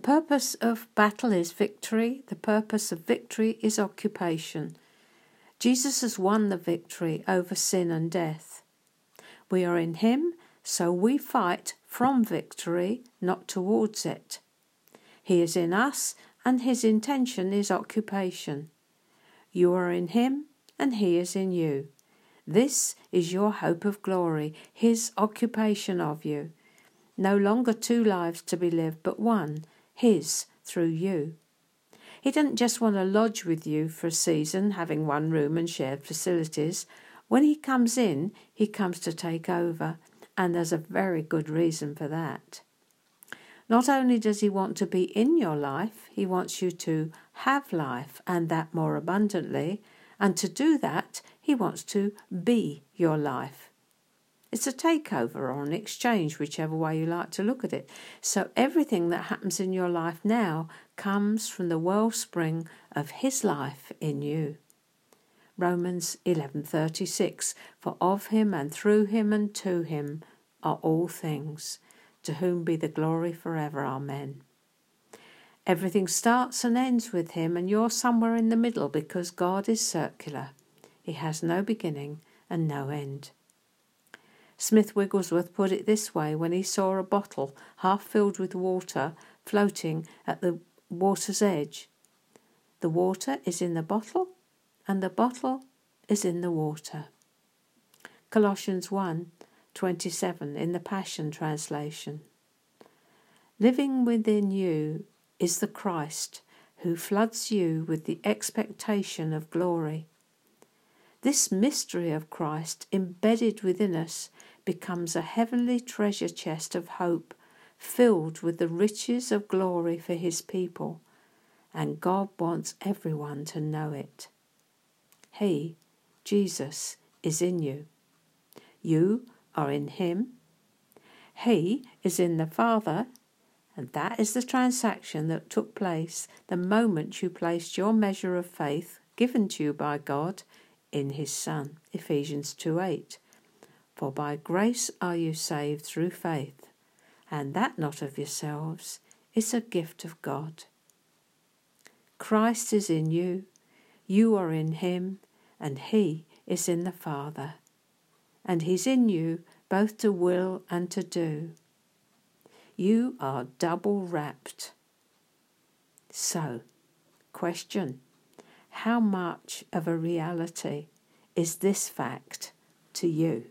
purpose of battle is victory, the purpose of victory is occupation. Jesus has won the victory over sin and death. We are in Him, so we fight from victory, not towards it. He is in us, and His intention is occupation. You are in Him, and He is in you. This is your hope of glory, His occupation of you. No longer two lives to be lived, but one, His through you. He doesn't just want to lodge with you for a season, having one room and shared facilities. When he comes in, he comes to take over, and there's a very good reason for that. Not only does he want to be in your life, he wants you to have life and that more abundantly. And to do that, he wants to be your life. It's a takeover or an exchange, whichever way you like to look at it. So everything that happens in your life now comes from the wellspring of his life in you. Romans 11:36 For of him and through him and to him are all things to whom be the glory forever. Amen. Everything starts and ends with Him, and you're somewhere in the middle because God is circular. He has no beginning and no end. Smith Wigglesworth put it this way when he saw a bottle half filled with water floating at the water's edge The water is in the bottle, and the bottle is in the water. Colossians 1 27 in the Passion Translation. Living within you is the Christ who floods you with the expectation of glory. This mystery of Christ embedded within us becomes a heavenly treasure chest of hope filled with the riches of glory for his people, and God wants everyone to know it. He, Jesus, is in you. You are in Him. He is in the Father, and that is the transaction that took place the moment you placed your measure of faith given to you by God in His Son. Ephesians 2 8. For by grace are you saved through faith, and that not of yourselves, is a gift of God. Christ is in you, you are in Him, and He is in the Father and He's in you both to will and to do. You are double wrapped. So, question How much of a reality is this fact to you?